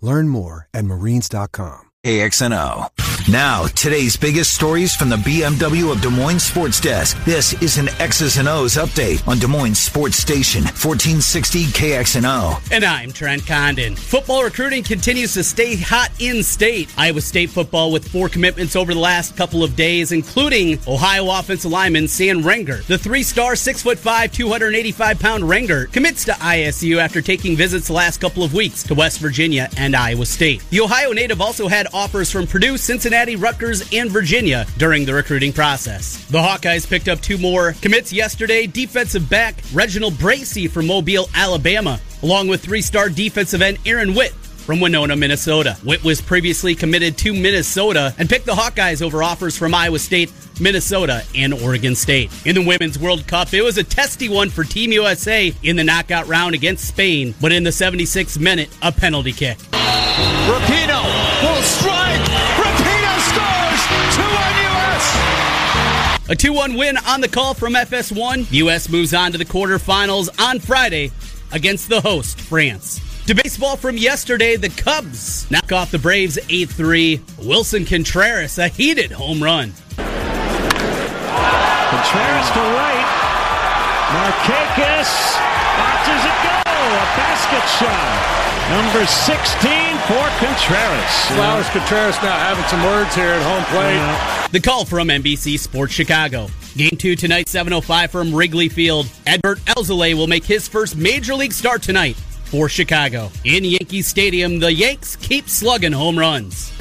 Learn more at marines.com. KXNO. Now, today's biggest stories from the BMW of Des Moines Sports Desk. This is an X's and O's update on Des Moines Sports Station, 1460 KXNO. And I'm Trent Condon. Football recruiting continues to stay hot in state. Iowa State football with four commitments over the last couple of days, including Ohio offensive lineman Sam Renger. The three-star, six-foot-five, 285-pound Renger commits to ISU after taking visits the last couple of weeks to West Virginia and Iowa State. The Ohio native also had offers from Purdue, Cincinnati, Rutgers, and Virginia during the recruiting process. The Hawkeyes picked up two more commits yesterday. Defensive back Reginald Bracey from Mobile, Alabama, along with three-star defensive end Aaron Witt from Winona, Minnesota. Witt was previously committed to Minnesota and picked the Hawkeyes over offers from Iowa State, Minnesota, and Oregon State. In the Women's World Cup, it was a testy one for Team USA in the knockout round against Spain, but in the 76th minute, a penalty kick. Rapinoe A 2 1 win on the call from FS1. U.S. moves on to the quarterfinals on Friday against the host, France. To baseball from yesterday, the Cubs knock off the Braves 8 3. Willson Contreras, a heated home run. Contreras to right. Marquez watches it go. A basket shot. Number 16 for Contreras. Flowers Contreras now having some words here at home plate. The call from NBC Sports Chicago. Game two tonight, 7.05 from Wrigley Field. Adbert Alzolay will make his first major league start tonight for Chicago. In Yankee Stadium, the Yanks keep slugging home runs.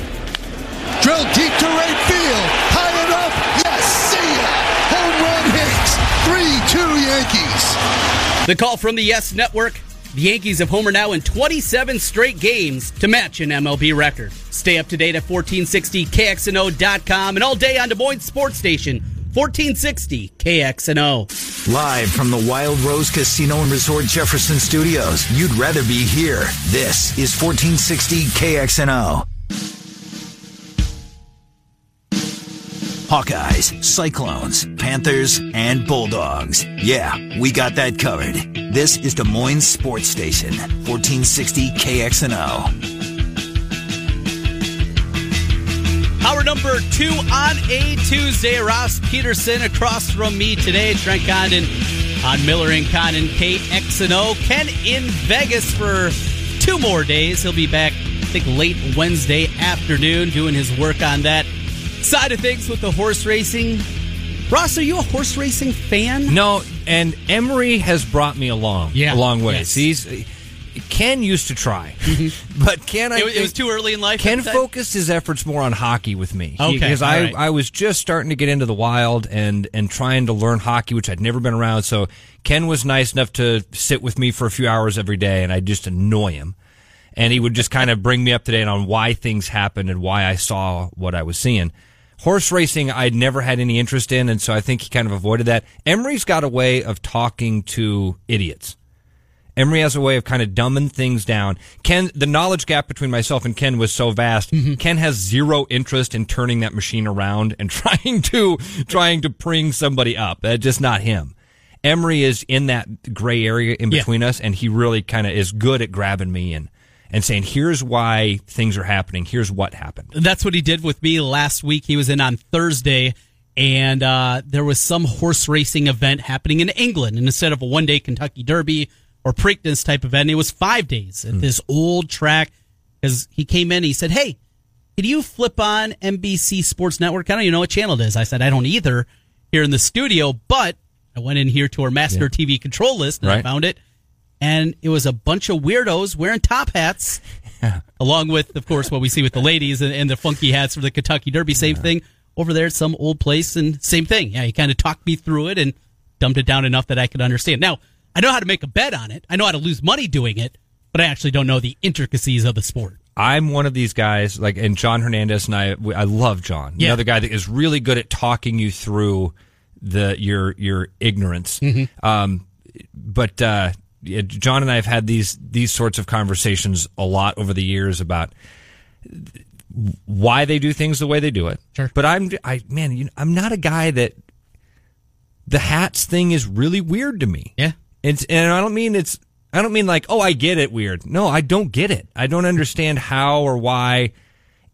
Drilled deep to right field. High enough. Yes, see ya. Home run hits. 3 2 Yankees. The call from the Yes Network. The Yankees have homer now in 27 straight games to match an MLB record. Stay up to date at 1460kxno.com and all day on Des Moines Sports Station, 1460 KXNO. Live from the Wild Rose Casino and Resort Jefferson Studios. You'd rather be here. This is 1460 KXNO. Hawkeyes, Cyclones, Panthers, and Bulldogs. Yeah, we got that covered. This is Des Moines Sports Station, 1460 KXNO. Hour number two on a Tuesday. Ross Peterson across from me today. Trent Condon on Miller and Condon KXNO. Ken in Vegas for two more days. He'll be back, I think, late Wednesday afternoon doing his work on that side of things with the horse racing. Ross, are you a horse racing fan? No, and Emery has brought me along. Yeah. a long way. Yes. He's Ken used to try, mm-hmm. but Ken, I It, was- it was too early in life. Ken at the time? focused his efforts more on hockey with me. Okay, because I right. I was just starting to get into the wild and and trying to learn hockey, which I'd never been around. So Ken was nice enough to sit with me for a few hours every day, and I just annoy him. And he would just kind of bring me up to date on why things happened and why I saw what I was seeing. Horse racing, I'd never had any interest in, and so I think he kind of avoided that. Emery's got a way of talking to idiots. Emery has a way of kind of dumbing things down. Ken, the knowledge gap between myself and Ken was so vast. Mm-hmm. Ken has zero interest in turning that machine around and trying to trying to bring somebody up. That's just not him. Emery is in that gray area in Yeah. between us, and he really kind of is good at grabbing me and and saying, "Here's why things are happening. Here's what happened." That's what he did with me last week. He was in on Thursday, and uh, there was some horse racing event happening in England. And instead of a one day Kentucky Derby or Preakness type event, it was five days at this old track. Because he came in, he said, "Hey, Can you flip on NBC Sports Network? I don't even know what channel it is. I said, I don't either here in the studio, but I went in here to our master yeah. TV control list and right. I found it. And it was a bunch of weirdos wearing top hats, yeah. along with, of course, what we see with the ladies and, and the funky hats for the Kentucky Derby. Same yeah. thing over there at some old place, and same thing. Yeah, he kind of talked me through it and dumbed it down enough that I could understand. Now, I know how to make a bet on it. I know how to lose money doing it, but I actually don't know the intricacies of the sport. I'm one of these guys, like, and John Hernandez and I, I love John. Yeah. Another guy that is really good at talking you through the your your ignorance. Mm-hmm. Um, but uh, John and I have had these these sorts of conversations a lot over the years about why they do things the way they do it. Sure. But I'm I man, you know, I'm not a guy that the hats thing is really weird to me. Yeah. It's and I don't mean it's I don't mean like, oh, I get it weird. No, I don't get it. I don't understand how or why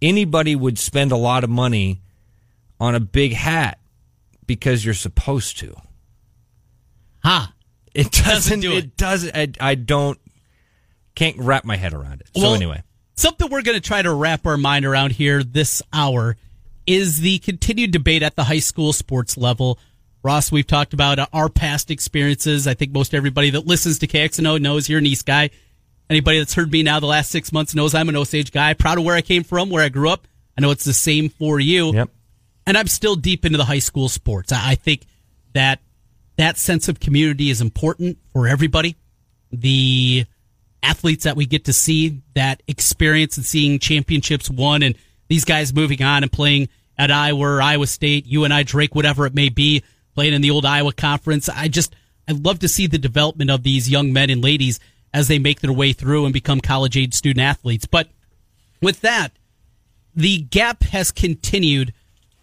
anybody would spend a lot of money on a big hat because you're supposed to. Huh. It doesn't, doesn't do it. it doesn't I, I, don't can't wrap my head around it. So anyway. Something we're going to try to wrap our mind around here this hour is the continued debate at the high school sports level Ross, we've talked about our past experiences. I think most everybody that listens to KXNO knows you're an East guy. Anybody that's heard me now the last six months knows I'm an Osage guy. Proud of where I came from, where I grew up. I know it's the same for you. Yep. And I'm still deep into the high school sports. I think that that sense of community is important for everybody. The athletes that we get to see, that experience and seeing championships won, and these guys moving on and playing at Iowa Iowa State, you and I, Drake, whatever it may be playing in the old Iowa Conference. I just, I love to see the development of these young men and ladies as they make their way through and become college age student athletes. But with that, the gap has continued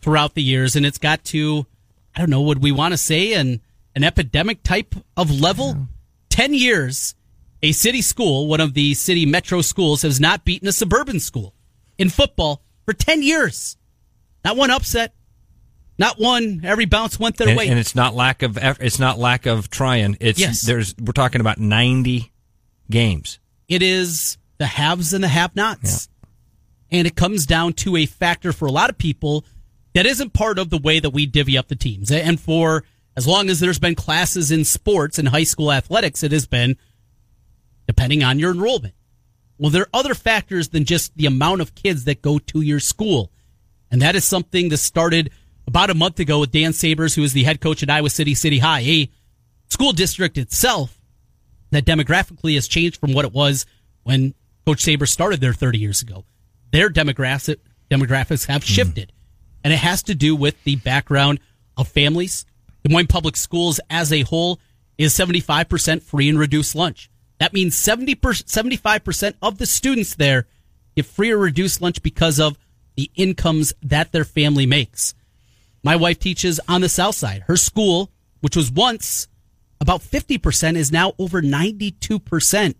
throughout the years and it's got to, I don't know, would we want to say an, an epidemic type of level? Yeah. 10 years, a city school, one of the city metro schools, has not beaten a suburban school in football for 10 years. Not one upset, not one. Every bounce went their and, way, and it's not lack of it's not lack of trying. It's yes. there's we're talking about ninety games. It is the haves and the have-nots, yeah. and it comes down to a factor for a lot of people that isn't part of the way that we divvy up the teams. And for as long as there's been classes in sports and high school athletics, it has been depending on your enrollment. Well, there are other factors than just the amount of kids that go to your school. And that is something that started about a month ago with Dan Sabers, who is the head coach at Iowa City City High, a school district itself that demographically has changed from what it was when Coach Sabers started there 30 years ago. Their demographic, demographics have hmm. shifted, mm. and it has to do with the background of families. Des Moines Public Schools as a whole is 75% free and reduced lunch. That means 70 75% of the students there get free or reduced lunch because of the incomes that their family makes. My wife teaches on the south side. Her school, which was once about 50%, is now over 92%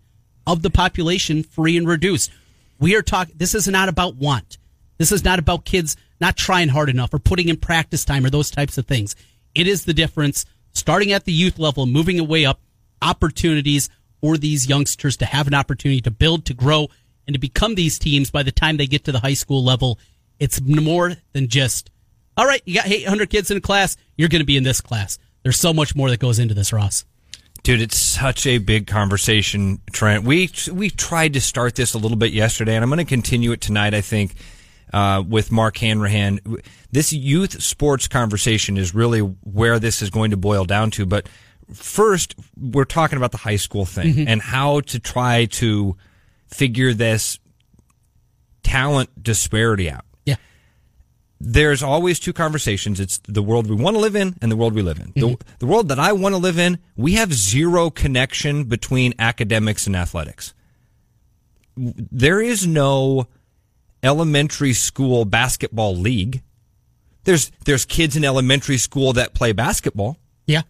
of the population free and reduced. We are talking, this is not about want. This is not about kids not trying hard enough or putting in practice time or those types of things. It is the difference starting at the youth level, moving away up, opportunities for these youngsters to have an opportunity to build, to grow, and to become these teams by the time they get to the high school level. It's more than just all right, you got 800 kids in a class. You're going to be in this class. There's so much more that goes into this, Ross. Dude, it's such a big conversation, Trent. We we tried to start this a little bit yesterday, and I'm going to continue it tonight. I think uh, with Mark Hanrahan. This youth sports conversation is really where this is going to boil down to. But first, we're talking about the high school thing mm-hmm. and how to try to figure this talent disparity out Yeah. there's always two conversations. It's the world we want to live in and the world we live in. Mm-hmm. The, the world that I want to live in, we have zero connection between academics and athletics. There is no elementary school basketball league. There's there's kids in elementary school that play basketball. Yeah.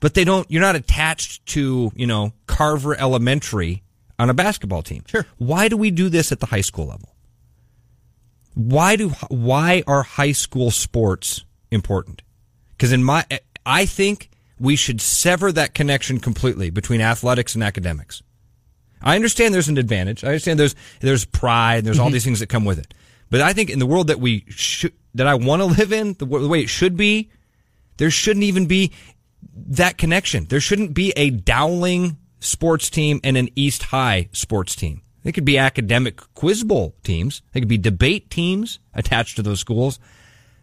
But they don't you're not attached to, you know, Carver Elementary on a basketball team. Sure. Why do we do this at the high school level? why do why are high school sports important? Because in my, I think we should sever that connection completely between athletics and academics. I understand there's an advantage. I understand there's there's pride. There's mm-hmm. all these things that come with it. But I think in the world that we should, that I want to live in, the, the way it should be, there shouldn't even be that connection. There shouldn't be a Dowling sports team and an East High sports team. They could be academic quiz bowl teams. They could be debate teams attached to those schools.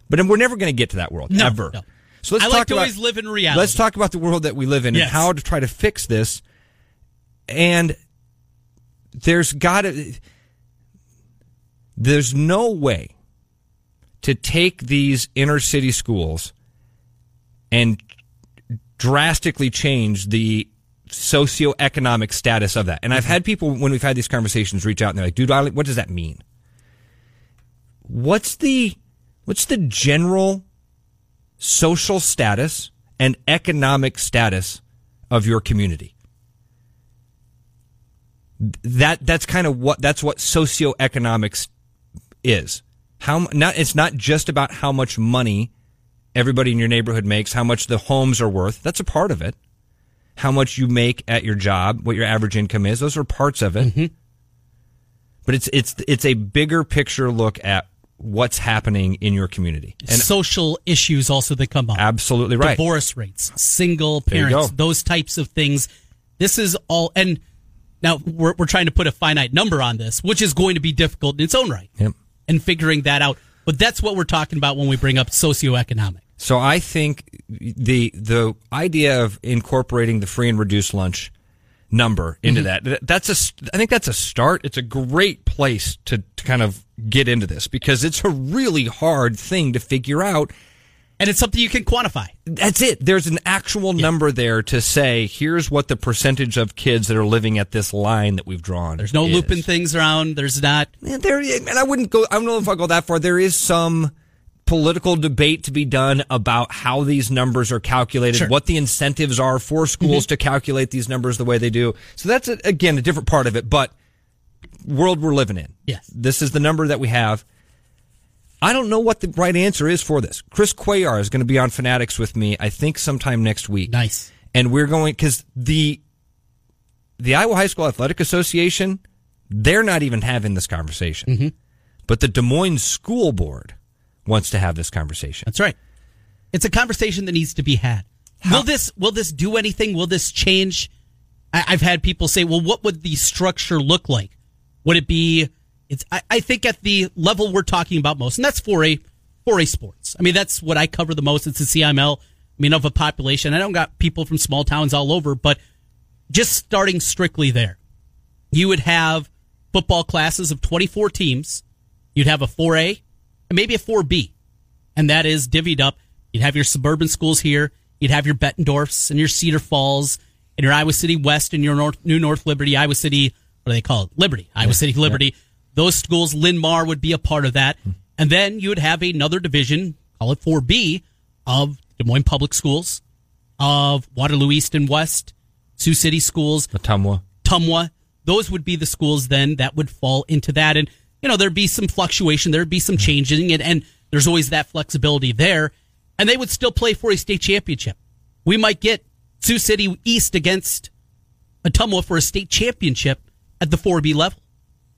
But we're never going to get to that world No, ever. no. So let's I talk like to about, always live in reality. Let's talk about the world that we live in Yes. and how to try to fix this. And there's got to there's no way to take these inner city schools and drastically change the socioeconomic status of that. And I've had people when we've had these conversations reach out and they're like, "Dude, what does that mean? What's the what's the general social status and economic status of your community?" That that's kind of what that's what socioeconomics is. How not it's not just about how much money everybody in your neighborhood makes, how much the homes are worth. That's a part of it. How much you make at your job, what your average income is, those are parts of it. Mm-hmm. But it's it's it's a bigger picture look at what's happening in your community. And social issues also that come up. absolutely right. Divorce rates, single parents, those types of things. This is all, and now we're, we're trying to put a finite number on this, which is going to be difficult in its own right. Yep. And figuring that out. But that's what we're talking about when we bring up socioeconomic. So I think the the idea of incorporating the free and reduced lunch number into mm-hmm. that that- that's a I think that's a start. It's a great place to, to kind of get into this because it's a really hard thing to figure out. And it's something you can quantify. That's it. There's an actual number there to say here's what the percentage of kids that are living at this line that we've drawn. There's no is. looping things around. There's not. And there, and I wouldn't go. I don't know if I'll go that far. There is some political debate to be done about how these numbers are calculated, Sure. what the incentives are for schools mm-hmm. to calculate these numbers the way they do. So that's a, again a different part of it, but world we're living in. Yes. this is the number that we have. I don't know what the right answer is for this. Chris Cuellar is going to be on Fanatics with me, I think, sometime next week. Nice. And we're going because the the Iowa High School Athletic Association, they're not even having this conversation. Mm-hmm. But the Des Moines School Board wants to have this conversation. That's right. It's a conversation that needs to be had. Will this will this do anything? Will this change? I, I've had people say, "Well, what would the structure look like? Would it be?" It's. I, I think at the level we're talking about most, and that's for a for a sports. I mean, that's what I cover the most. It's the CML. I mean, of a population. I don't got people from small towns all over, but just starting strictly there, you would have football classes of 24 teams. You'd have a 4A and maybe a 4B. And that is divvied up. You'd have your suburban schools here. You'd have your Bettendorfs and your Cedar Falls and your Iowa City West and your North, New North Liberty, Iowa City, what do they call it? Liberty, Iowa City Liberty. Those schools, Linn-Mar would be a part of that. And then you would have another division, call it 4B, of Des Moines Public Schools, of Waterloo East and West, Sioux City Schools, Matumwa. Tumwa. Those would be the schools then that would fall into that. And, you know, there'd be some fluctuation, there'd be some changing, and, and there's always that flexibility there. And they would still play for a state championship. We might get Sioux City East against Ottumwa for a state championship at the 4B level.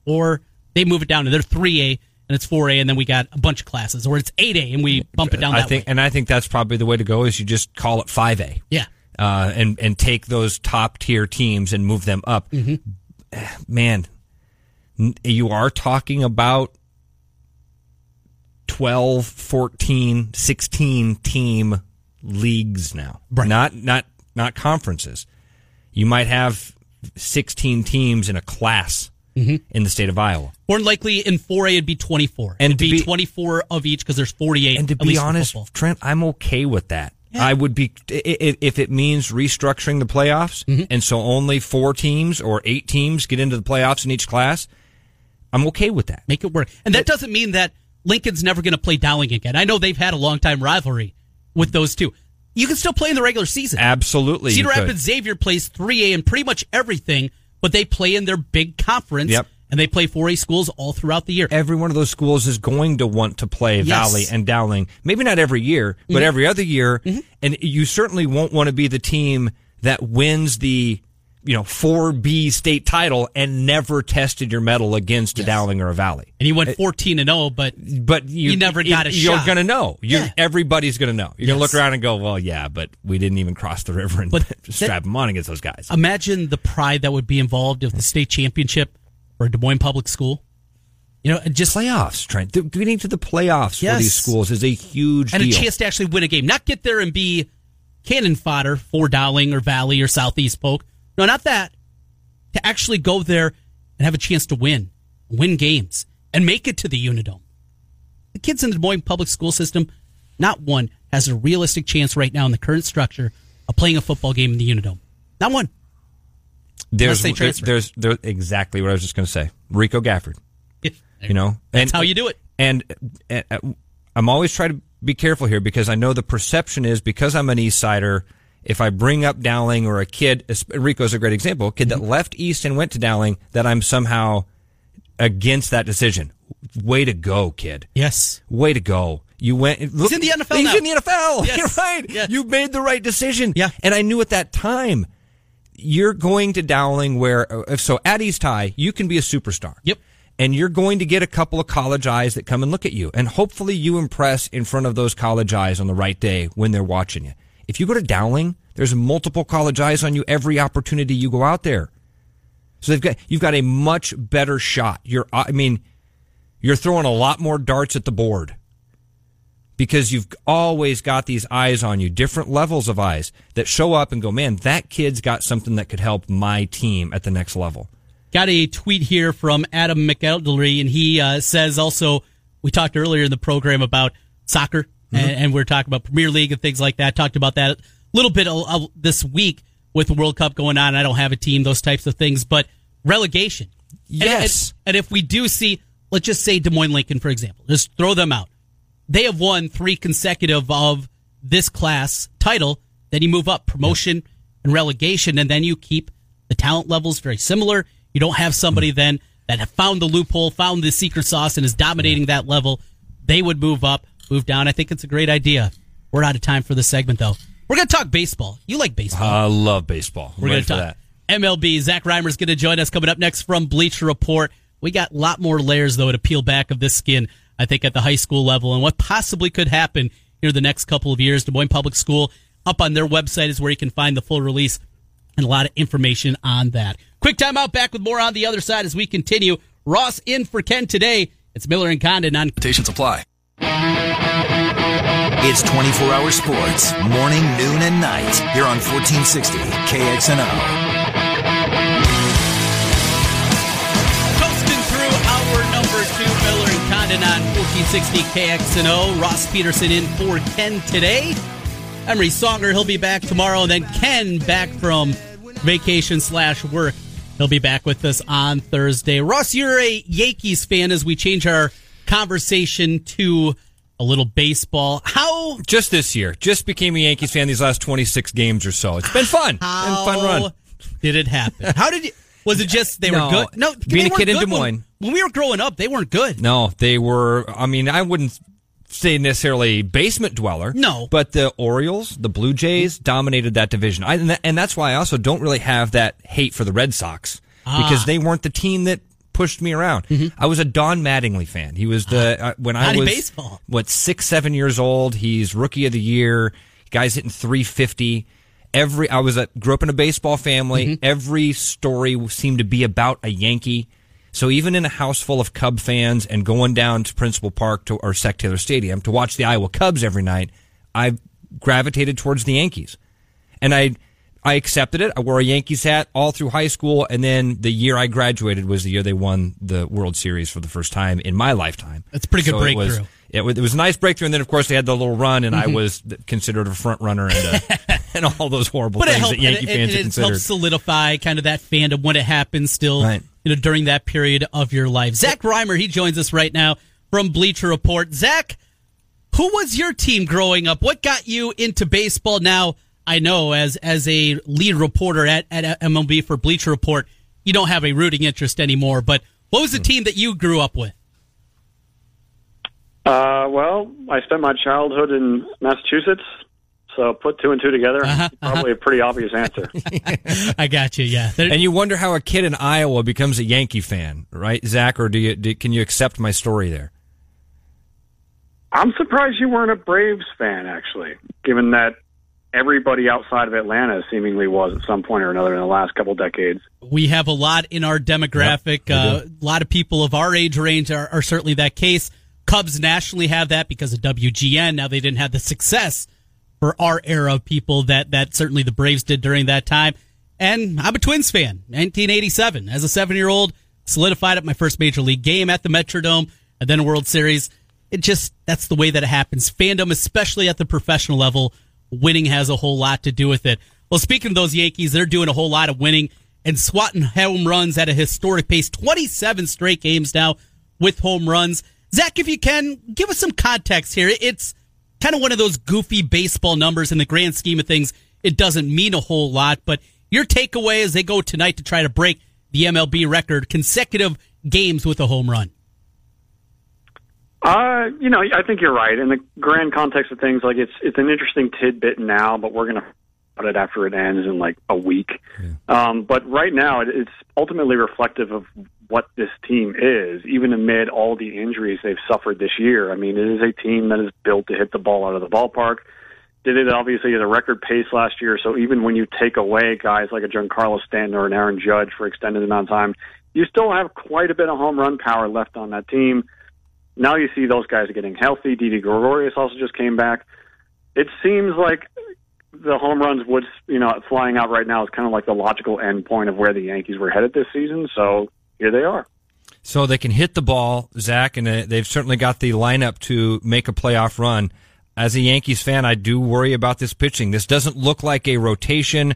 Or they move it down to their 3A and it's 4A, and then we got a bunch of classes. Or it's 8A and we bump it down I that think, way. and I think that's probably the way to go. Is you just call it five A. Yeah. Uh, and and take those top tier teams and move them up. Mm-hmm. Man, you are talking about 12, 14, 16 team leagues now. Right. Not not not conferences. You might have 16 teams in a class Mm-hmm. in the state of Iowa. More than likely in 4A it'd be 24. And it'd be, be- 24 of each because there's 48. And to at be least honest. Trent, I'm okay with that. I would be i- i- if it means restructuring the playoffs, Mm-hmm. and so only four teams or eight teams get into the playoffs in each class. I'm okay with that. make it work. And that doesn't mean that Lincoln's never going to play Dowling again. I know they've had a long time rivalry with those two. You can still play in the regular season. Absolutely, you Cedar could. Rapids Xavier plays 3A in pretty much everything, but they play in their big conference. Yep. And they play 4A schools all throughout the year. Every one of those schools is going to want to play Yes. Valley and Dowling. Maybe not every year, but mm-hmm. every other year. Mm-hmm. And you certainly won't want to be the team that wins the you know, 4B state title and never tested your mettle against yes. a Dowling or a Valley. And you went 14 and 0, but but you, you never got a you're shot. You're going to know. Yeah. Everybody's going to know. You're yes. going to look around and go, well, yeah, but we didn't even cross the river and but strap them on against those guys. Imagine the pride that would be involved if the state championship for Des Moines Public School. You know, just playoffs, Trent. Getting to the playoffs yes. for these schools is a huge and deal. a chance to actually win a game, not get there and be cannon fodder for Dowling or Valley or Southeast Polk. No, not that. To actually go there and have a chance to win, win games, and make it to the Unidome. The kids in the Des Moines public school system, not one has a realistic chance right now in the current structure of playing a football game in the Unidome. Not one. There's, there's, there's, there's, exactly what I was just going to say. Rico Gafford. you know, that's and, how you do it. And, and, and I'm always trying to be careful here because I know the perception is because I'm an East Sider, if I bring up Dowling or a kid, Rico's a great example, a kid that mm-hmm. left East and went to Dowling, that I'm somehow against that decision. Way to go, kid. Yes. Way to go. You went. Look, he's in the NFL. He's now. in the NFL. Yes. You're right. Yes. You made the right decision. Yeah. And I knew at that time, you're going to Dowling where, uh, so at East High, you can be a superstar. Yep and you're going to get a couple of college eyes that come and look at you. And hopefully you impress in front of those college eyes on the right day when they're watching you. If you go to Dowling, there's multiple college eyes on you every opportunity you go out there. So they've got, you've got a much better shot. You're, I mean, you're throwing a lot more darts at the board because you've always got these eyes on you, different levels of eyes that show up and go, man, that kid's got something that could help my team at the next level. Got a tweet here from Adam McElderry, and he uh, says also, we talked earlier in the program about soccer, mm-hmm. and, and, we are talking about Premier League and things like that. Talked about that a little bit uh, this week with the World Cup going on. I don't have a team, those types of things, but relegation. Yes. And, and, and if we do see, let's just say Des Moines Lincoln, for example, just throw them out. They have won three consecutive of this class title. Then you move up promotion and relegation, and then you keep the talent levels very similar. You don't have somebody hmm. then that have found the loophole, found the secret sauce, and is dominating that level. They would move up, move down. I think it's a great idea. We're out of time for this segment, though. We're going to talk baseball. You like baseball? I love baseball. We're going to talk that. MLB. Zach Rymer's going to join us coming up next from Bleacher Report. We got a lot more layers, though, to peel back of this skin, I think, at the high school level and what possibly could happen here the next couple of years. Des Moines Public School, up on their website, is where you can find the full release and a lot of information on that. Quick time out back with more on the other side as we continue. Ross in for Ken today. It's Miller and Condon on Invitations apply. It's 24 hour sports, morning, noon, and night here on 1460 KXNO. Coasting through number two, Miller and Condon on 1460 KXNO. Ross Peterson in for Ken today. Emery Songer, he'll be back tomorrow, and then Ken back from vacation slash work. He'll be back with us on Thursday. Ross, you're a Yankees fan as we change our conversation to a little baseball. How just this year, just became a Yankees fan these last 26 games or so. It's been fun. How been fun run. Did it happen? How did you? Was it just they no, were good? No, being a kid in Des Moines. When, when we were growing up, they weren't good. No, they were. I mean, I wouldn't say necessarily basement dweller. No. But the Orioles, the Blue Jays dominated that division. I, and, that, and, that's why I also don't really have that hate for the Red Sox ah. because they weren't the team that pushed me around. Mm-hmm. I was a Don Mattingly fan. He was the, uh, when I was, baseball. what, six, seven years old. He's rookie of the year. Guy's hitting 350 every I was a grew up in a baseball family. Mm-hmm. Every story seemed to be about a Yankee. So even in a house full of Cub fans and going down to Principal Park to, or Sec Taylor Stadium to watch the Iowa Cubs every night, I gravitated towards the Yankees. And I, I accepted it. I wore a Yankees hat all through high school. And then the year I graduated was the year they won the World Series for the first time in my lifetime. That's a pretty good so breakthrough. It was, it was, it was, a nice breakthrough, and then of course they had the little run, and mm-hmm. I was considered a front runner and, uh, and all those horrible but things helped, that Yankee it, fans it, it considered. helped solidify kind of that fandom when it happened. Still, right you know, during that period of your life. Zach Rymer, he joins us right now from Bleacher Report. Zach, who was your team growing up? What got you into baseball? Now, I know as as a lead reporter at, at MLB for Bleacher Report, you don't have a rooting interest anymore. But what was the team that you grew up with? Uh, well, I spent my childhood in Massachusetts, So put two and two together, uh-huh, probably uh-huh. a pretty obvious answer. I got you. Yeah, and you wonder how a kid in Iowa becomes a Yankee fan, right, Zach? Or do you do, can you accept my story there? I'm surprised you weren't a Braves fan, actually, given that everybody outside of Atlanta seemingly was at some point or another in the last couple decades. We have a lot in our demographic. Yep, uh, a lot of people of our age range are, are, certainly that case. Cubs nationally have that because of WGN. Now they didn't have the success for our era of people that that certainly the Braves did during that time. And I'm a Twins fan. 1987, as a seven year old, solidified up my first major league game at the Metrodome, and then a World Series. It just that's the way that it happens. Fandom, especially at the professional level, winning has a whole lot to do with it. Well, speaking of those Yankees, they're doing a whole lot of winning and swatting home runs at a historic pace. 27 straight games now with home runs. Zach, if you can, give us some context here. It's kind of one of those goofy baseball numbers in the grand scheme of things. It doesn't mean a whole lot, but your takeaway as they go tonight to try to break the MLB record, consecutive games with a home run. Uh, you know, I think you're right. In the grand context of things, like it's it's an interesting tidbit now, but we're gonna about it after it ends in like a week. Yeah. Um, but right now, it, it's ultimately reflective of what this team is, even amid all the injuries they've suffered this year. I mean, it is a team that is built to hit the ball out of the ballpark. Did it obviously at a record pace last year. So even when you take away guys like a Giancarlo Stanton or an Aaron Judge for extended amount of time, you still have quite a bit of home run power left on that team. Now you see those guys are getting healthy. Didi Gregorius also just came back. It seems like the home runs would, you know, flying out right now is kind of like the logical end point of where the Yankees were headed this season. So here they are. So they can hit the ball, Zach, and uh, they've certainly got the lineup to make a playoff run. As a Yankees fan, I do worry about this pitching. This doesn't look like a rotation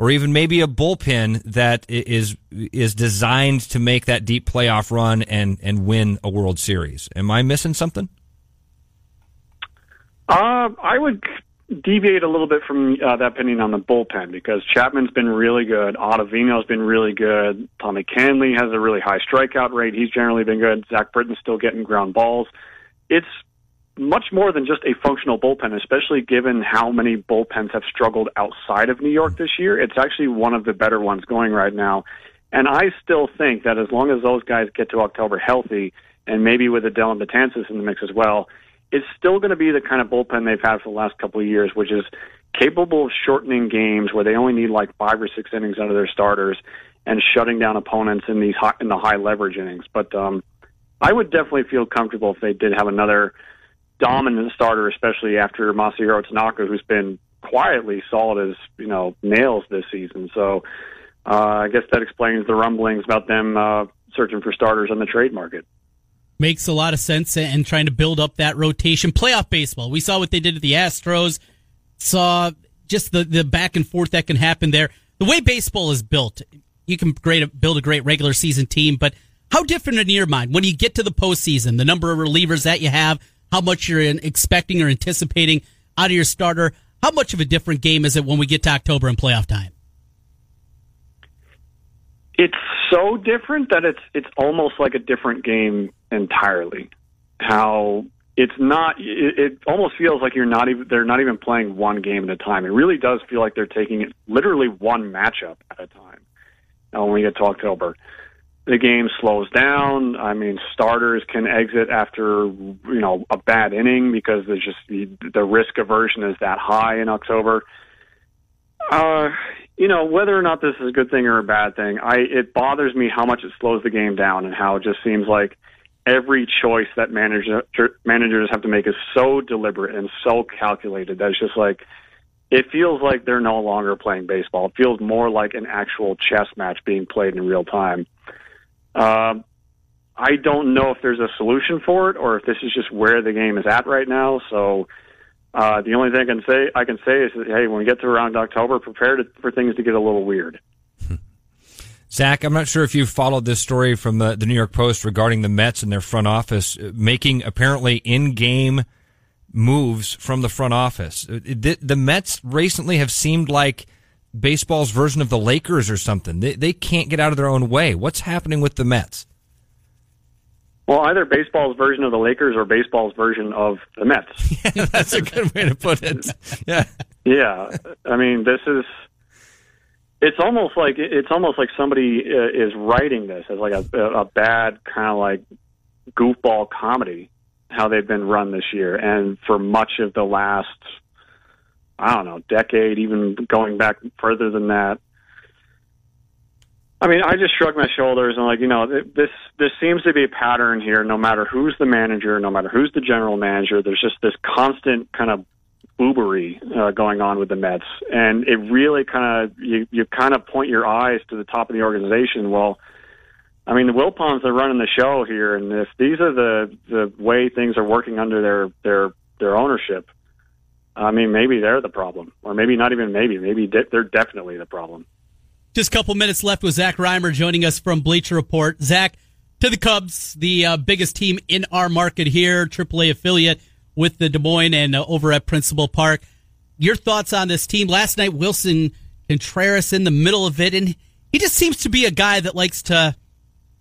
or even maybe a bullpen that is is designed to make that deep playoff run and and win a World Series. Am I missing something? Uh, I would deviate a little bit from uh, that opinion on the bullpen because Chapman's been really good. Ottavino's been really good. Tommy Kahnle has a really high strikeout rate. He's generally been good. Zach Britton's still getting ground balls. It's much more than just a functional bullpen, especially given how many bullpens have struggled outside of New York this year. It's actually one of the better ones going right now. And I still think that as long as those guys get to October healthy, and maybe with Dellin Betances in the mix as well, it's still going to be the kind of bullpen they've had for the last couple of years, which is capable of shortening games where they only need like five or six innings out of their starters and shutting down opponents in these high, in the high leverage innings. But um, I would definitely feel comfortable if they did have another dominant starter, especially after Masahiro Tanaka, who's been quietly solid as you know nails this season. So uh, I guess that explains the rumblings about them uh, searching for starters on the trade market. Makes a lot of sense and trying to build up that rotation. Playoff baseball. We saw what they did to the Astros. Saw just the, the back and forth that can happen there. The way baseball is built, you can great, build a great regular season team, but how different in your mind when you get to the postseason, the number of relievers that you have, how much you're expecting or anticipating out of your starter. How much of a different game is it when we get to October and playoff time? It's so different that it's it's almost like a different game entirely. How it's not it, it almost feels like you're not even they're not even playing one game at a time. It really does feel like they're taking it literally one matchup at a time. Now when we get to October the game slows down. I mean, starters can exit after you know a bad inning because there's just the, the risk aversion is that high in October. Uh, you know, whether or not this is a good thing or a bad thing, I it bothers me how much it slows the game down and how it just seems like every choice that manager, managers have to make is so deliberate and so calculated that it's just like it feels like they're no longer playing baseball. It feels more like an actual chess match being played in real time. Uh, I don't know if there's a solution for it or if this is just where the game is at right now. So uh, the only thing I can say I can say is that hey, when we get to around October, prepare to, for things to get a little weird. Zach, I'm not sure if you followed this story from the, the New York Post regarding the Mets and their front office uh, making apparently in-game moves from the front office. Uh, the, the Mets recently have seemed like baseball's version of the Lakers or something. They they can't get out of their own way. What's happening with the Mets? Well, either baseball's version of the Lakers or baseball's version of the Mets. yeah, that's a good way to put it. Yeah. Yeah, I mean, this is. It's almost like it's almost like somebody uh, is writing this as like a, a bad kind of like goofball comedy. How they've been run this year, and for much of the last, I don't know, decade, even going back further than that. I mean, I just shrug my shoulders and like, you know, this this seems to be a pattern here. No matter who's the manager, no matter who's the general manager, there's just this constant kind of boobery uh, going on with the Mets, and it really kind of you you kind of point your eyes to the top of the organization. Well, I mean, the Wilpons are running the show here, and if these are the the way things are working under their their their ownership, I mean, maybe they're the problem, or maybe not even maybe, maybe de- they're definitely the problem. Just a couple minutes left with Zach Rymer joining us from Bleacher Report. Zach, to the Cubs, the uh, biggest team in our market here, AAA affiliate with the Des Moines and uh, over at Principal Park. Your thoughts on this team? Last night, Willson Contreras in the middle of it, and he just seems to be a guy that likes to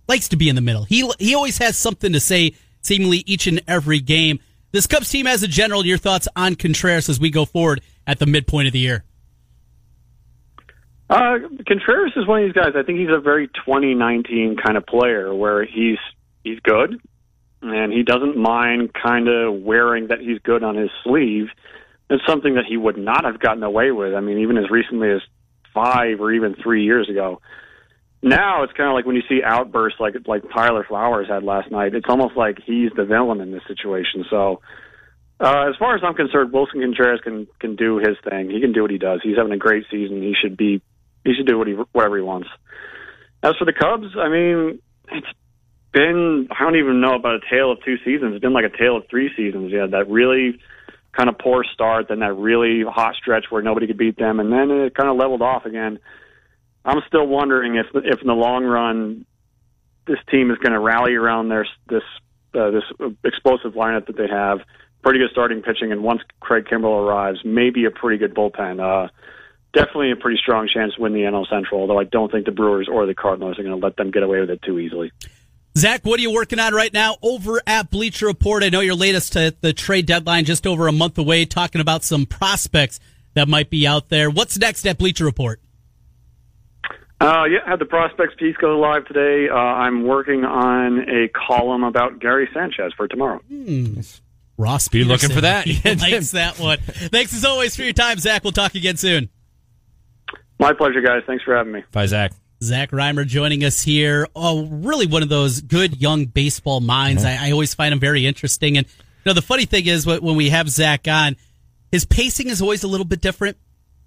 likes to be in the middle. He he always has something to say, seemingly each and every game. This Cubs team, as a general, your thoughts on Contreras as we go forward at the midpoint of the year? Uh, Contreras is one of these guys. I think he's a very 2019 kind of player where he's he's good and he doesn't mind kind of wearing that he's good on his sleeve. It's something that he would not have gotten away with. I mean, even as recently as five or even three years ago. Now it's kind of like when you see outbursts like like Tyler Flowers had last night. It's almost like he's the villain in this situation. So, uh, as far as I'm concerned, Willson Contreras can can do his thing. He can do what he does. He's having a great season. He should be he should do what he whatever he wants. As for the Cubs, I mean, it's been I don't even know about a tale of two seasons. It's been like a tale of three seasons. Yeah, that really kind of poor start, then that really hot stretch where nobody could beat them, and then it kind of leveled off again. I'm still wondering if if in the long run this team is going to rally around their this uh, this explosive lineup that they have. Pretty good starting pitching, and once Craig Kimbrel arrives, maybe a pretty good bullpen. Uh, definitely a pretty strong chance to win the NL Central. Although I don't think the Brewers or the Cardinals are going to let them get away with it too easily. Zach, what are you working on right now over at Bleacher Report? I know your latest to the trade deadline just over a month away, talking about some prospects that might be out there. What's next at Bleacher Report? Uh, yeah, had the prospects piece go live today. Uh, I'm working on a column about Gary Sanchez for tomorrow. Hmm. Ross, be looking for that. likes that one. Thanks as always for your time, Zach. We'll talk again soon. My pleasure, guys. Thanks for having me. Bye, Zach. Zach Rymer joining us here. Oh, really one of those good young baseball minds. I, I, always find him very interesting. And you know, the funny thing is when we have Zach on, his pacing is always a little bit different.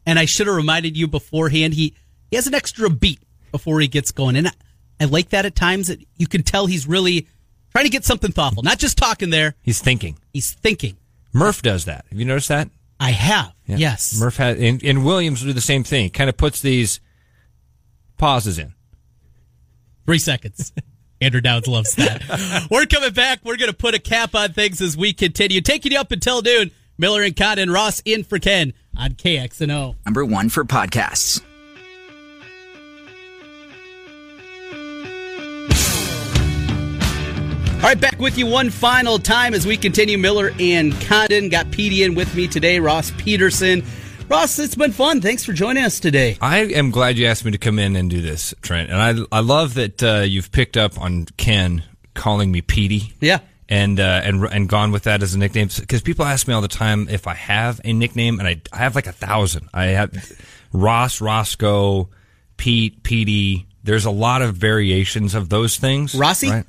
And I should have reminded you beforehand. He he has an extra beat before he gets going, and I, I like that at times. That you can tell he's really trying to get something thoughtful, not just talking there. He's thinking. He's thinking. Murph does that. Have you noticed that? I have. Yeah. Yes. Murph has, and, and Williams do the same thing. Kind of puts these pauses in. Three seconds. Andrew Downs loves that. We're coming back. We're going to put a cap on things as we continue. Taking you up until noon. Miller and Condon, Ross in for Ken on KXNO. Number one for podcasts. All right, back with you one final time as we continue. Miller and Condon got in with me today. Ross Peterson. Ross, it's been fun. Thanks for joining us today. I am glad you asked me to come in and do this, Trent. And I I love that uh, you've picked up on Ken calling me Petey. Yeah. And uh, and and gone with that as a nickname because people ask me all the time if I have a nickname and I, I have like a thousand. I have Ross, Roscoe, Pete, Petey. There's a lot of variations of those things. Rossi. Right?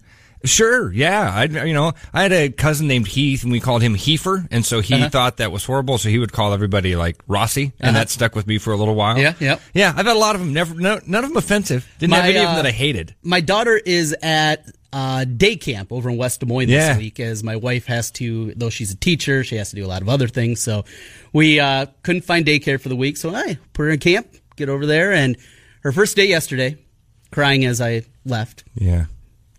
Sure, yeah. I, you know, I had a cousin named Heath, and we called him Heifer, and so he uh-huh. thought that was horrible. So he would call everybody like Rossi, and uh-huh. that stuck with me for a little while. Yeah, yeah, yeah. I've had a lot of them. Never, no, none of them offensive. Didn't my, have any uh, of them that I hated. My daughter is at uh, day camp over in West Des Moines yeah. this week, as my wife has to, though she's a teacher, she has to do a lot of other things. So we uh, couldn't find daycare for the week, so I put her in camp, get over there, and her first day yesterday, crying as I left. Yeah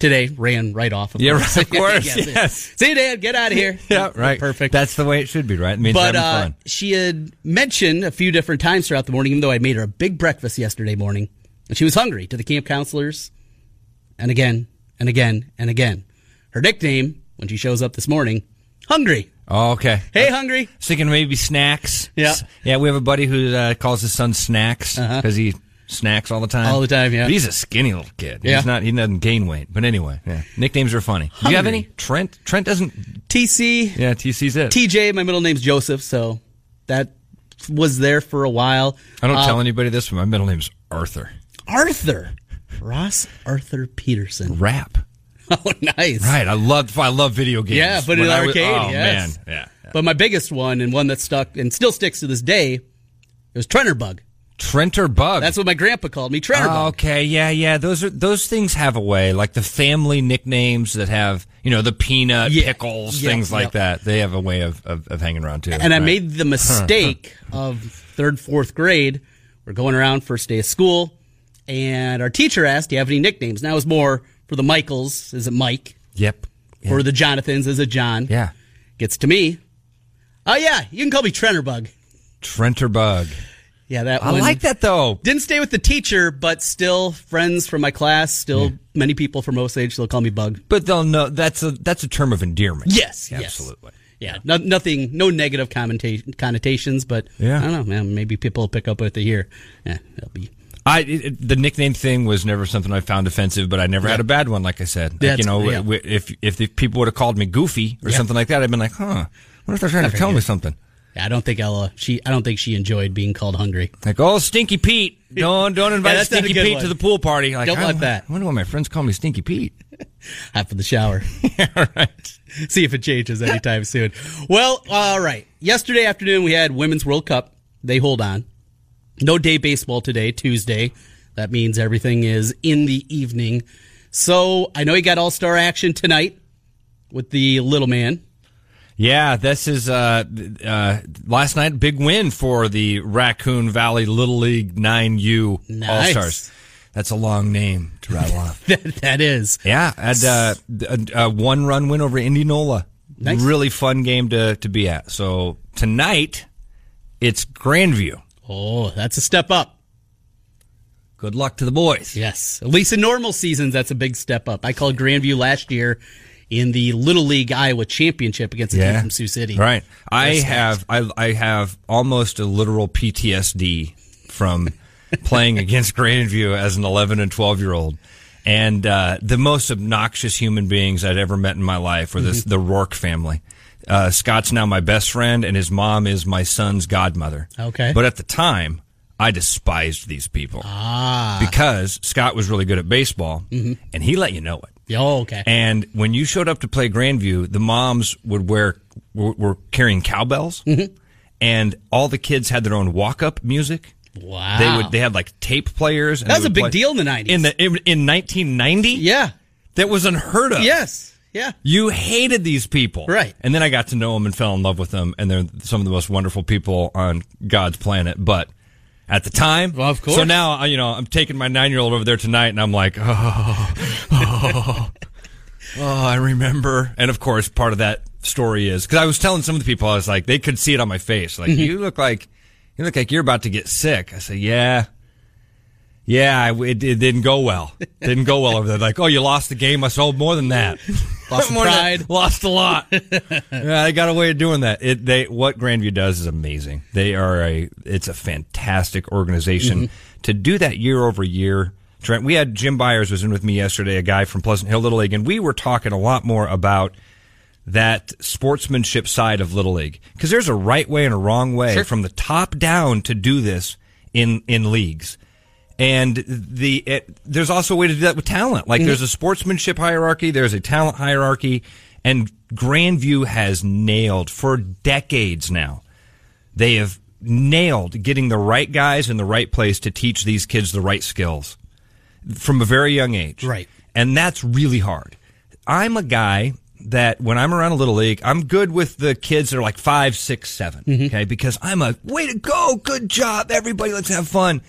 today ran right off. Of yeah, course. Right, of course. yes. yes. See you, Dad. Get out of here. yeah, right. Perfect. That's the way it should be, right? It means but, having uh. She had mentioned a few different times throughout the morning, even though I made her a big breakfast yesterday morning, and she was hungry to the camp counselors, and again and again and again. Her nickname, when she shows up this morning, Hungry. Oh, okay. Hey, Hungry. I was thinking maybe snacks. Yeah. Yeah, we have a buddy who uh, calls his son Snacks Uh-huh. because he snacks all the time. All the time, yeah. But he's a skinny little kid. Yeah. He's not, he doesn't gain weight. But anyway, yeah. Nicknames are funny. Do you have any? Trent? Trent doesn't. TC. Yeah, TC's it. TJ, my middle name's Joseph, so that was there for a while. I don't Uh, tell anybody this, but my middle name's Arthur. Arthur. Ross Arthur Peterson. Rap. Oh, nice. Right. I love I love video games. Yeah, but When in I was- arcade, oh, yes. man. Yeah. But my biggest one and one that stuck and still sticks to this day, it was Trenterbug. Trenter Bug. That's what my grandpa called me, Trenterbug. Oh, ah, okay, yeah, yeah. Those are those things have a way, like the family nicknames that have, you know, the peanut Yeah. pickles, Yeah, things like that. They have a way of, of, of hanging around too. and I made the mistake of third, fourth grade. We're going around first day of school, and our teacher asked, "Do you have any nicknames?" Now it's more for the Michaels. Is it Mike? Yep. For the Jonathans, is it John? Yeah. Gets to me. Oh yeah, you can call me Trenterbug. Trenter Bug. Yeah, that I one. like that though. Didn't stay with the teacher, but still friends from my class. Still many people from Osage still call me Bug. But they'll know that's a that's a term of endearment. Yes, yes. absolutely. Yeah, no, nothing, no negative connotations, but Yeah. I don't know, man. Maybe people will pick up what they hear. Yeah, that'll be. I it, it- the nickname thing was never something I found offensive, but I never had a bad one. Like I said, like, you know, yeah. if if the people would have called me Goofy or Yeah. something like that, I'd been like, huh. What if they're trying to tell me something? Yeah, I don't think Ella. She, I don't think she enjoyed being called hungry. Like, oh, Stinky Pete. Don't don't invite a Stinky Pete one. to the pool party. Like, Don't I, want that. I wonder why my friends call me Stinky Pete. After the shower. All right. See if it changes anytime soon. Well, all right. Yesterday afternoon we had Women's World Cup. They hold on. No day baseball today, Tuesday. That means everything is in the evening. So I know you got All Star action tonight with the little man. Yeah, this is uh, uh, last night big win for the Raccoon Valley Little League 9U All Stars. That's a long name to rattle off. that, that is. Yeah, had uh, a, a one run win over Indianola. Nice. Really fun game to to be at. So tonight it's Grandview. Oh, that's a step up. Good luck to the boys. Yes. At least in normal seasons, that's a big step up. I called Grandview last year in the Little League Iowa Championship against a team from Sioux City. Right. I have I I have almost a literal PTSD from playing against Grandview as an 11 and 12 year old. And uh, the most obnoxious human beings I'd ever met in my life were this the Rourke family. Uh, Scott's now my best friend, and his mom is my son's godmother. Okay. But at the time, I despised these people. Ah. Because Scott was really good at baseball, and he let you know it. Oh, okay. And when you showed up to play Grandview, the moms would wear were, were carrying cowbells, Mm-hmm. and all the kids had their own walk up music. wow. They would they had like tape players. And That was a big play- deal in the 90s. In the in, in 1990, yeah. that was unheard of. Yes. Yeah. You hated these people. Right. And then I got to know them and fell in love with them, and they're some of the most wonderful people on God's planet. But at the time, Well, of course. So now, you know, I'm taking my nine year old over there tonight, and I'm like, oh, oh, oh. oh, I remember. And of course, part of that story is because I was telling some of the people, I was like, they could see it on my face. Like, mm-hmm. you look like, you look like you're about to get sick. I said, yeah. Yeah, it, it didn't go well. Didn't go well over there. Like, oh, you lost the game. I sold more than that. Lost More than- pride. lost a lot. yeah, they got a way of doing that. It, they what Grandview does is amazing. They are a it's a fantastic organization mm-hmm. to do that year over year. Trent, we had Jim Byers was in with me yesterday, a guy from Pleasant Hill Little League, and we were talking a lot more about that sportsmanship side of Little League because there's a right way and a wrong way from the top down to do this in in leagues. And the it, there's also a way to do that with talent. Like mm-hmm. there's a sportsmanship hierarchy, there's a talent hierarchy, and Grandview has nailed for decades now. They have nailed getting the right guys in the right place to teach these kids the right skills from a very young age. Right. And that's really hard. I'm a guy that when I'm around a little league, I'm good with the kids that are like five, six, seven, mm-hmm. Okay. Because I'm a way to go. Good job. Everybody. Let's have fun.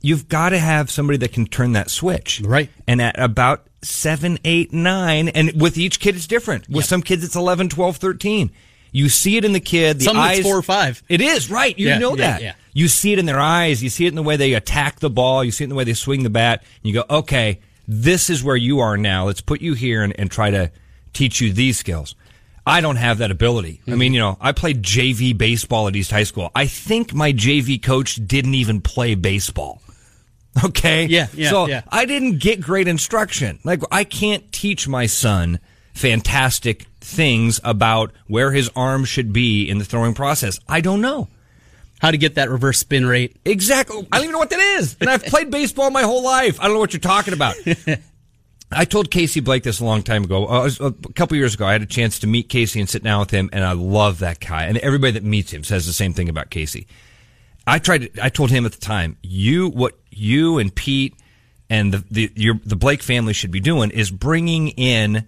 You've got to have somebody that can turn that switch. Right. And at about seven, eight, nine, and with each kid it's different. With some kids it's 11, 12, 13. You see it in the kid. The Some it's eyes, four or five. It is, right. You Yeah, know yeah, that. yeah. You see it in their eyes. You see it in the way they attack the ball. You see it in the way they swing the bat. You go, okay, this is where you are now. Let's put you here and, and try to teach you these skills. I don't have that ability. I mm-hmm. mean, you know, I played JV baseball at East High School. I think my JV coach didn't even play baseball. Okay. Yeah, yeah, So yeah. I didn't get great instruction. Like I can't teach my son fantastic things about where his arm should be in the throwing process. I don't know. How to get that reverse spin rate. Exactly. I don't even know what that is. And I've played baseball my whole life. I don't know what you're talking about. I told Casey Blake this a long time ago. Uh, a couple years ago, I had a chance to meet Casey and sit down with him, and I love that guy. And everybody that meets him says the same thing about Casey. I tried. To, I told him at the time, you what you and Pete and the the your, the Blake family should be doing is bringing in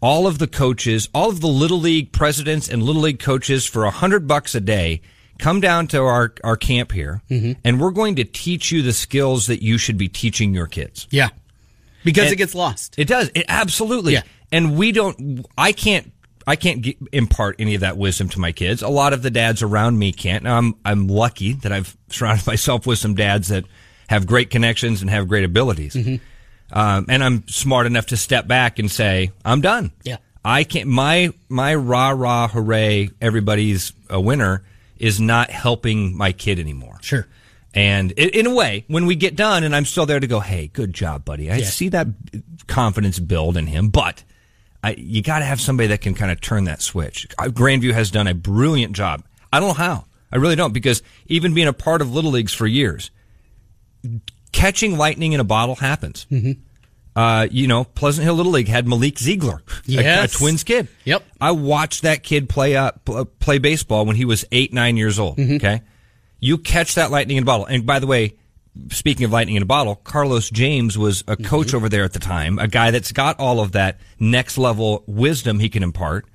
all of the coaches, all of the little league presidents and little league coaches for a hundred bucks a day. Come down to our our camp here, mm-hmm. and we're going to teach you the skills that you should be teaching your kids. Yeah. Because And- it gets lost. It does. It absolutely. Yeah. And we don't. I can't. I can't get, impart any of that wisdom to my kids. A lot of the dads around me can't. Now I'm I'm lucky that I've surrounded myself with some dads that have great connections and have great abilities. Um, and I'm smart enough to step back and say I'm done. Yeah. I can't. My my rah rah hooray! Everybody's a winner is not helping my kid anymore. Sure. And in a way, when we get done and I'm still there to go, hey, good job, buddy. I Yeah. see that confidence build in him, but I, you got to have somebody that can kind of turn that switch. Uh, Grandview has done a brilliant job. I don't know how. I really don't because even being a part of Little Leagues for years, catching lightning in a bottle happens. Mm-hmm. Uh, you know, Pleasant Hill Little League had Malik Ziegler, a- a, twins kid. Yep. I watched that kid play uh, play baseball when he was eight, nine years old. Okay, you catch that lightning in a bottle. And by the way, speaking of lightning in a bottle, Carlos James was a mm-hmm. coach over there at the time, a guy that's got all of that next level wisdom he can impart.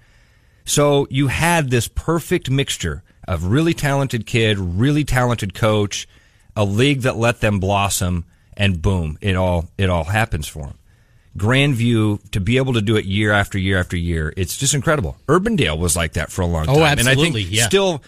So you had this perfect mixture of really talented kid, really talented coach, a league that let them blossom, and boom, it all it all happens for them. Grandview to be able to do it year after year after year, it's just incredible. Urbandale was like that for a long Oh, time, and I absolutely, think yeah. still,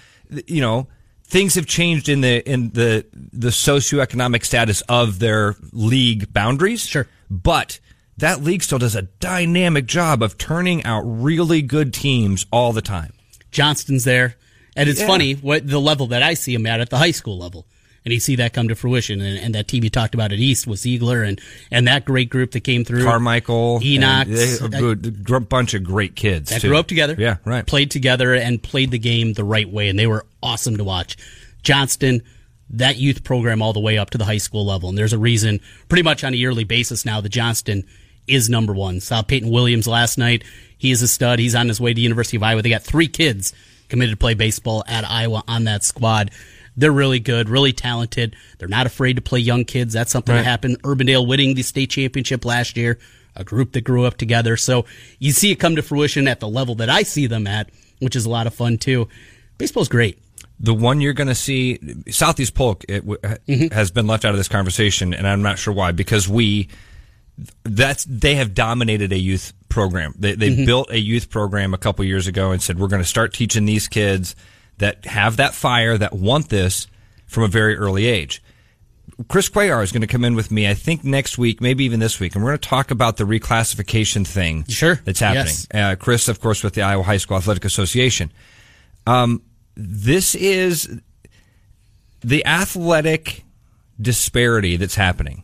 you know, things have changed in the in the the socioeconomic status of their league boundaries. Sure. but that league still does a dynamic job of turning out really good teams all the time. Johnston's there. And it's Yeah. funny what the level that I see him at at the high school level. And you see that come to fruition. And, and that team you talked about at East was Ziegler and, and that great group that came through. Carmichael, Enoch. a I- good- gr- bunch of great kids that too. grew up together. Yeah, right. Played together and played the game the right way, and they were awesome to watch. Johnston, that youth program all the way up to the high school level, and there's a reason, pretty much on a yearly basis now, that Johnston is number one. Saw Peyton Williams last night. He is a stud. He's on his way to the University of Iowa. They got three kids committed to play baseball at Iowa on that squad. They're really good, really talented. They're not afraid to play young kids. That's something that Right. happened. Urbandale winning the state championship last year, a group that grew up together. So you see it come to fruition at the level that I see them at, which is a lot of fun too. Baseball's great. The one you're going to see, Southeast Polk, it w- Mm-hmm. has been left out of this conversation, and I'm not sure why. Because we, that's they have dominated a youth program. They they Mm-hmm. built a youth program a couple years ago and said we're going to start teaching these kids that have that fire that want this from a very early age. Chris Cuellar is going to come in with me, I think next week, maybe even this week, and we're going to talk about the reclassification thing Sure. that's happening. Yes. Uh, Chris, of course, with the Iowa High School Athletic Association. Um, this is the athletic disparity that's happening.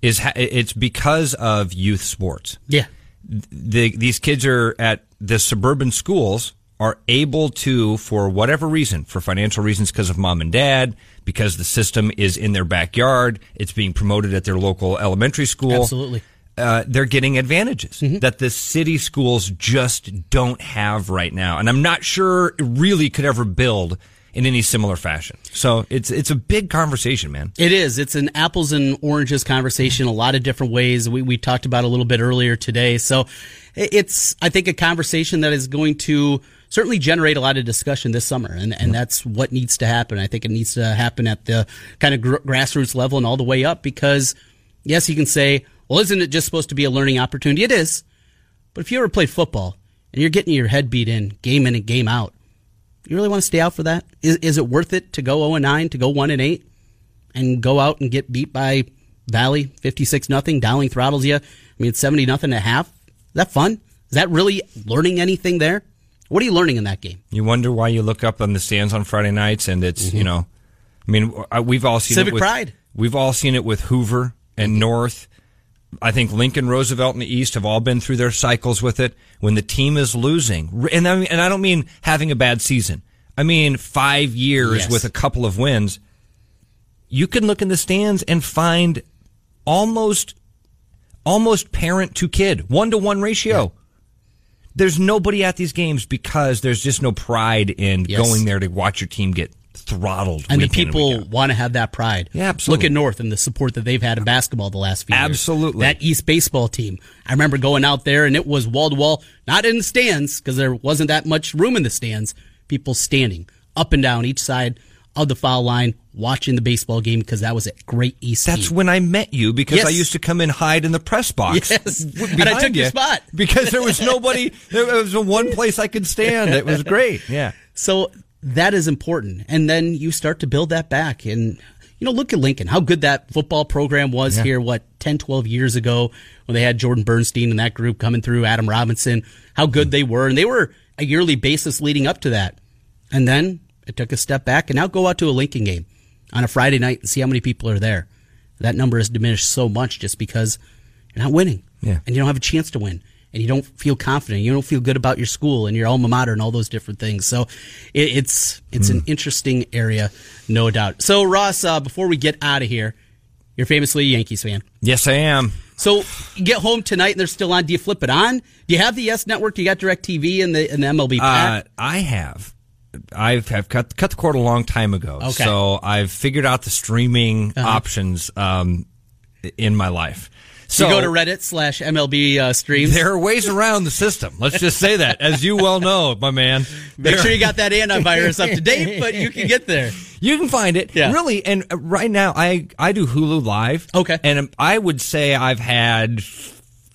Is ha- it's because of youth sports Yeah. the, these kids are at the suburban schools are able to, for whatever reason, for financial reasons, because of mom and dad, because the system is in their backyard, it's being promoted at their local elementary school. Absolutely. Uh, they're getting advantages that the city schools just don't have right now, and I'm not sure it really could ever build in any similar fashion. So it's it's a big conversation, man. It is. It's an apples and oranges conversation, a lot of different ways. We, we talked about a little bit earlier today. So it's, I think, a conversation that is going to certainly generate a lot of discussion this summer. And, and that's what needs to happen. I think it needs to happen at the kind of gr- grassroots level and all the way up because, yes, you can say, well, isn't it just supposed to be a learning opportunity? It is. But if you ever played football and you're getting your head beat in game in and game out, you really want to stay out for that? Is, is it worth it to go 0 and 9, to go 1 and 8? and go out and get beat by Valley 56 nothing. Dowling throttles you. I mean, it's 70 nothing at half. Is that fun? Is that really learning anything there? What are you learning in that game? You wonder why you look up on the stands on Friday nights and it's, mm-hmm. you know, I mean, we've all seen Civic it with, pride. We've all seen it with Hoover and North. I think Lincoln, Roosevelt, and the East have all been through their cycles with it. When the team is losing, and I, mean, and I don't mean having a bad season. I mean five years yes. with a couple of wins. You can look in the stands and find almost, almost parent to kid, one to one ratio. Yeah. There's nobody at these games because there's just no pride in yes. going there to watch your team get throttled. And the people want to have that pride. Yeah, absolutely. Look at North and the support that they've had in basketball the last few absolutely. years. Absolutely. That East baseball team. I remember going out there and it was wall to wall, not in the stands because there wasn't that much room in the stands. People standing up and down each side of the foul line watching the baseball game because that was a great East. That's when I met you because yes. I used to come and hide in the press box. Yes, and I took you your spot because there was nobody. there was the one place I could stand. It was great. Yeah. So that is important. And then you start to build that back. And, you know, look at Lincoln, how good that football program was yeah. here, what, 10, 12 years ago when they had Jordan Bernstein and that group coming through, Adam Robinson, how good they were. And they were a yearly basis leading up to that. And then it took a step back. And now go out to a Lincoln game on a Friday night and see how many people are there. That number has diminished so much just because you're not winning. Yeah. And you don't have a chance to win and you don't feel confident. You don't feel good about your school and your alma mater and all those different things. So it, it's it's mm. an hmm. interesting area, no doubt. So Ross, uh, before we get out of here, you're famously a Yankees fan. Yes, I am. So you get home tonight and they're still on. Do you flip it on? Do you have the Yes Network? Do you got DirecTV and the and the MLB? Uh, I have. I've have cut cut the cord a long time ago. Okay. So I've figured out the streaming uh-huh. options um, in my life. So you go to Reddit slash MLB uh, streams. There are ways around the system. Let's just say that, as you well know, my man. Make sure you got that antivirus up to date, but you can get there. You can find it. Yeah. Really, and right now I I do Hulu Live. Okay. And I would say I've had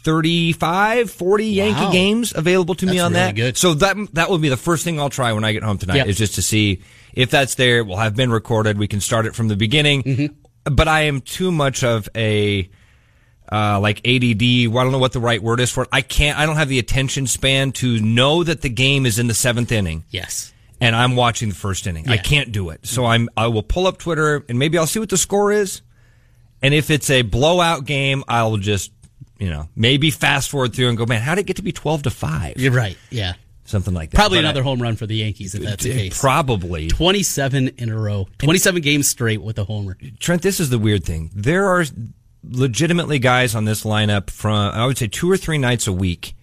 35, 40 Yankee games available to that's me on really that. Good. So that that will be the first thing I'll try when I get home tonight is just to see if that's there. It will have been recorded. We can start it from the beginning. Mm-hmm. But I am too much of a uh, like ADD. Well, I don't know what the right word is for it. I can't. I don't have the attention span to know that the game is in the seventh inning. Yes. And I'm watching the first inning. Yeah. I can't do it. So I'm. I will pull up Twitter and maybe I'll see what the score is. And if it's a blowout game, I'll just you know maybe fast forward through and go, man, how did it get to be twelve to five? You're right. Yeah. Something like that. Probably but another I, home run for the Yankees if that's the case. Probably. 27 in a row. 27 games straight with a homer. Trent, this is the weird thing. There are legitimately guys on this lineup from I would say two or three nights a week.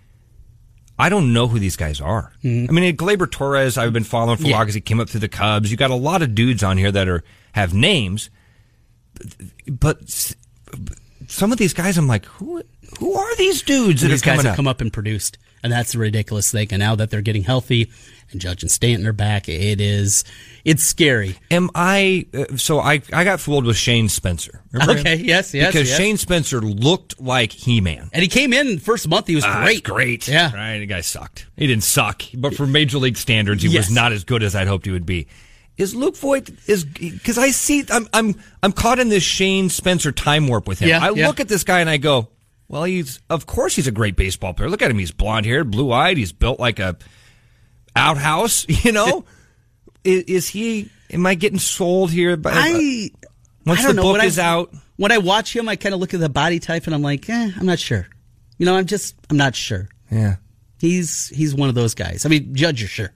I don't know who these guys are. Mm-hmm. I mean, Gleyber Torres, I've been following for a while because he came up through the Cubs. You got a lot of dudes on here that are have names, but, but some of these guys, I'm like, who who are these dudes that these guys have up? come up and produced? And that's the ridiculous thing. And now that they're getting healthy, and Judge and Stanton are back, it is it's scary. Am I? Uh, so I I got fooled with Shane Spencer. Remember okay, him? yes, yes, because yes. Shane Spencer looked like He Man, and he came in first month. He was uh, great, great. Yeah, right. The guy sucked. He didn't suck, but for major league standards, he yes. was not as good as I'd hoped he would be. Is Luke Voit is because I see I'm I'm I'm caught in this Shane Spencer time warp with him. Yeah, I yeah. look at this guy and I go, well, he's of course he's a great baseball player. Look at him; he's blonde haired, blue eyed. He's built like a outhouse. You know, is, is, he? Am I getting sold here? By, I once I the know. book is I, out. When I watch him, I kind of look at the body type and I'm like, eh, I'm not sure. You know, I'm just I'm not sure. Yeah, he's he's one of those guys. I mean, Judge, you're sure.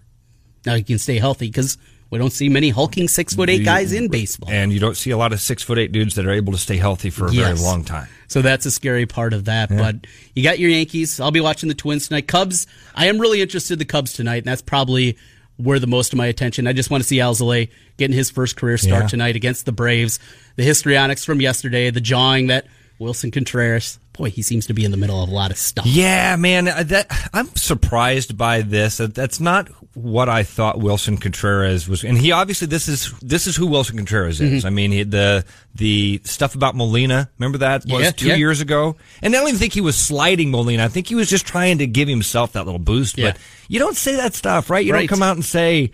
Now he can stay healthy because we don't see many hulking six foot eight guys in baseball, and you don't see a lot of six foot eight dudes that are able to stay healthy for a yes. very long time. So that's a scary part of that. Yeah. But you got your Yankees. I'll be watching the Twins tonight. Cubs. I am really interested in the Cubs tonight, and that's probably where the most of my attention. I just want to see Alzolay getting his first career start yeah. tonight against the Braves. The histrionics from yesterday, the jawing that Willson Contreras boy, he seems to be in the middle of a lot of stuff. Yeah, man, uh, that I'm surprised by this. That's not what I thought Willson Contreras was, and he obviously this is this is who Willson Contreras is. Mm-hmm. I mean, he, the the stuff about Molina, remember that was yeah, two yeah. years ago, and I don't even think he was sliding Molina. I think he was just trying to give himself that little boost. Yeah. But you don't say that stuff, right? You right. don't come out and say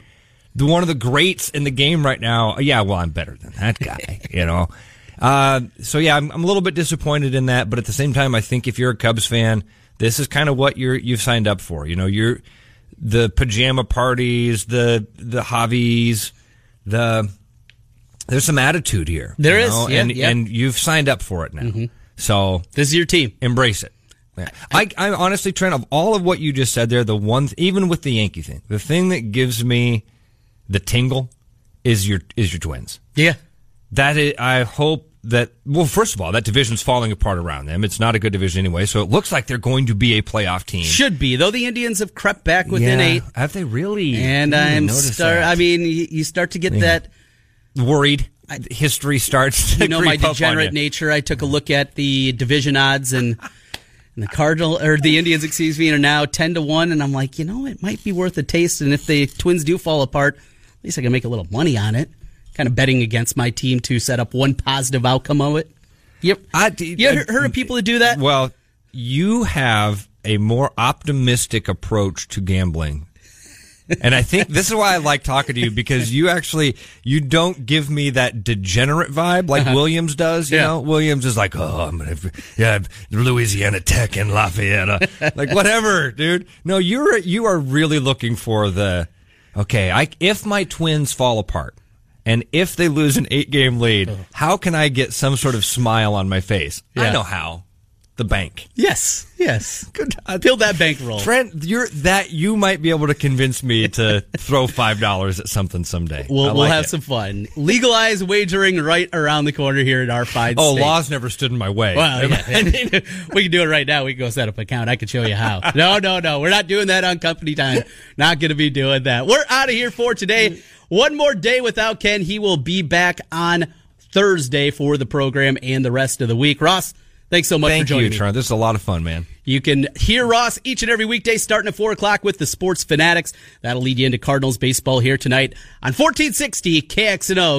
the one of the greats in the game right now. Yeah, well, I'm better than that guy. you know. Uh, so yeah, I'm, I'm, a little bit disappointed in that, but at the same time, I think if you're a Cubs fan, this is kind of what you're you've signed up for. You know, you're the pajama parties, the the hobbies, the there's some attitude here. There you is, yeah, and yeah. and you've signed up for it now. So This is your team. embrace it. Yeah. I, I honestly, Trent, of all of what you just said there, the one, even with the Yankee thing, the thing that gives me the tingle is your is your Twins. Yeah. That is, I hope that. Well, first of all, that division's falling apart around them. It's not a good division anyway, so it looks like they're going to be a playoff team. Should be, though the Indians have crept back within Yeah. eight. Have they really? And I I'm start. that. I mean, you, start to get that. worried. History starts. To You know my degenerate nature. I took a look at the division odds and. And the Cardinal or the Indians, excuse me, are now ten to one, and I'm like, you know, it might be worth a taste. And if the Twins do fall apart, at least I can make a little money on it. Kind of betting against my team to set up one positive outcome of it. Yep. I, You ever heard of people that do that? Well, you have a more optimistic approach to gambling. and I think this is why I like talking to you because you actually you don't give me that degenerate vibe like uh-huh. Williams does. You Yeah. know, Williams is like, oh, I'm gonna, yeah, Louisiana Tech and Lafayette, uh, like whatever, dude. No, you're you are really looking for the okay. I if my twins fall apart. And if they lose an eight game lead, uh-huh. how can I get some sort of smile on my face? I Yeah. know how. The bank. Yes, yes. Good. Build that bankroll. Trent, you're that you might be able to convince me to throw five dollars at something someday. We'll, I we'll like have it. some fun. Legalize wagering right around the corner here at our fine Oh, laws never stood in my way. Well, yeah. we can do it right now. We can go set up an account. I can show you how. No, no, no. We're not doing that on company time. Not going to be doing that. We're out of here for today. One more day without Ken. He will be back on Thursday for the program and the rest of the week. Ross, thanks so much for joining you, me. Trent. This is a lot of fun, man. You can hear Ross each and every weekday starting at 4 o'clock with the Sports Fanatics. That'll lead you into Cardinals baseball here tonight on 1460 KXNO.